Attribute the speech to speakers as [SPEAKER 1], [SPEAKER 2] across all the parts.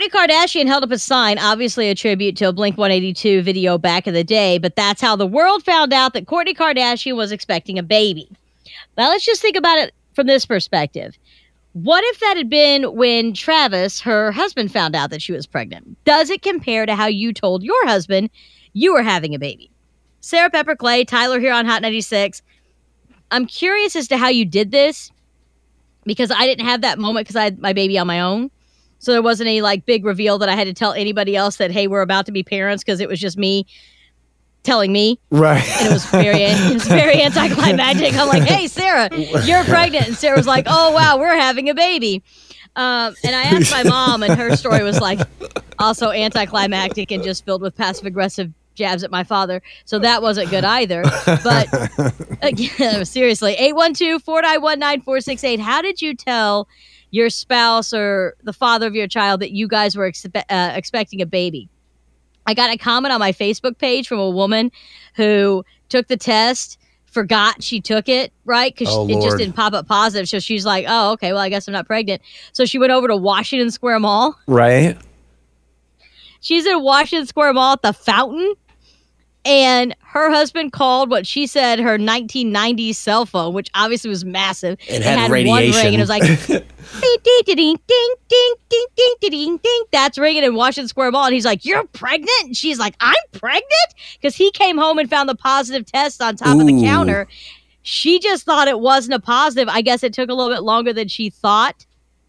[SPEAKER 1] Kourtney Kardashian held up a sign, obviously a tribute to a Blink 182 video back in the day, but that's how the world found out that Kourtney Kardashian was expecting a baby. Now let's just think about it from this perspective. What if that had been when Travis, her husband, found out that she was pregnant? Does it compare to how you told your husband you were having a baby? Sarah Pepper Clay, Tyler here on Hot 96. I'm curious as to how you did this because I didn't have that moment because I had my baby on my own. So there wasn't any like big reveal that I had to tell anybody else that, hey, we're about to be parents because it was just me telling me.
[SPEAKER 2] Right.
[SPEAKER 1] And it was very it was very anticlimactic. I'm like, hey Sarah, you're pregnant. And Sarah was like, Oh wow, we're having a baby. Um, and I asked my mom, and her story was like also anticlimactic and just filled with passive aggressive jabs at my father. So that wasn't good either. But again, seriously, 812 491 9468. How did you tell your spouse or the father of your child that you guys were expe- uh, expecting a baby? I got a comment on my Facebook page from a woman who took the test, forgot she took it, right? Because
[SPEAKER 2] Oh,
[SPEAKER 1] it just didn't pop up positive. So she's like, oh, okay, well, I guess I'm not pregnant. So she went over to Washington Square Mall.
[SPEAKER 2] Right.
[SPEAKER 1] She's in Washington Square Mall at the fountain. And her husband called what she said her 1990s cell phone, which obviously was massive.
[SPEAKER 3] It had
[SPEAKER 1] one ring,
[SPEAKER 3] radiation.
[SPEAKER 1] and it was like ding, ding, ding, ding, ding, ding, ding, ding, ding, ding. That's ringing in Washington Square Mall. And he's like, You're pregnant? And she's like, I'm pregnant? Because he came home and found the positive test on top of the counter. She just thought it wasn't a positive. I guess it took a little bit longer than she thought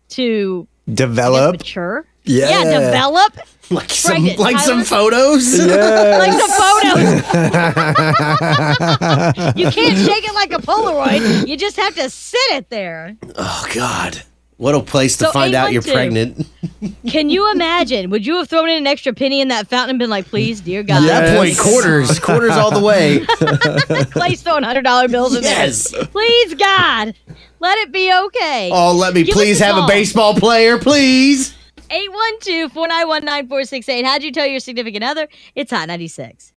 [SPEAKER 1] to I guess,
[SPEAKER 2] Develop.
[SPEAKER 1] mature.
[SPEAKER 2] Yeah.
[SPEAKER 1] yeah, develop.
[SPEAKER 3] like some
[SPEAKER 1] Pregnant,
[SPEAKER 3] like some
[SPEAKER 1] Tyler?
[SPEAKER 3] photos.
[SPEAKER 1] like
[SPEAKER 2] Yes.
[SPEAKER 1] The photos. you can't shake it like a Polaroid. You just have to sit it there.
[SPEAKER 3] Oh God, what a place to
[SPEAKER 1] So
[SPEAKER 3] find out you're pregnant.
[SPEAKER 1] Can you imagine? Would you have thrown in an extra penny in that fountain and been like, please, dear God?
[SPEAKER 3] At that point, quarters, quarters all the way.
[SPEAKER 1] Clay's throwing hundred dollar bills in
[SPEAKER 3] Yes.
[SPEAKER 1] there. Please, God, let it be okay.
[SPEAKER 3] Oh, let me
[SPEAKER 1] Give
[SPEAKER 3] please
[SPEAKER 1] a
[SPEAKER 3] have a baseball player, please.
[SPEAKER 1] 812 491 9468. How'd you tell your significant other? It's Hot 96.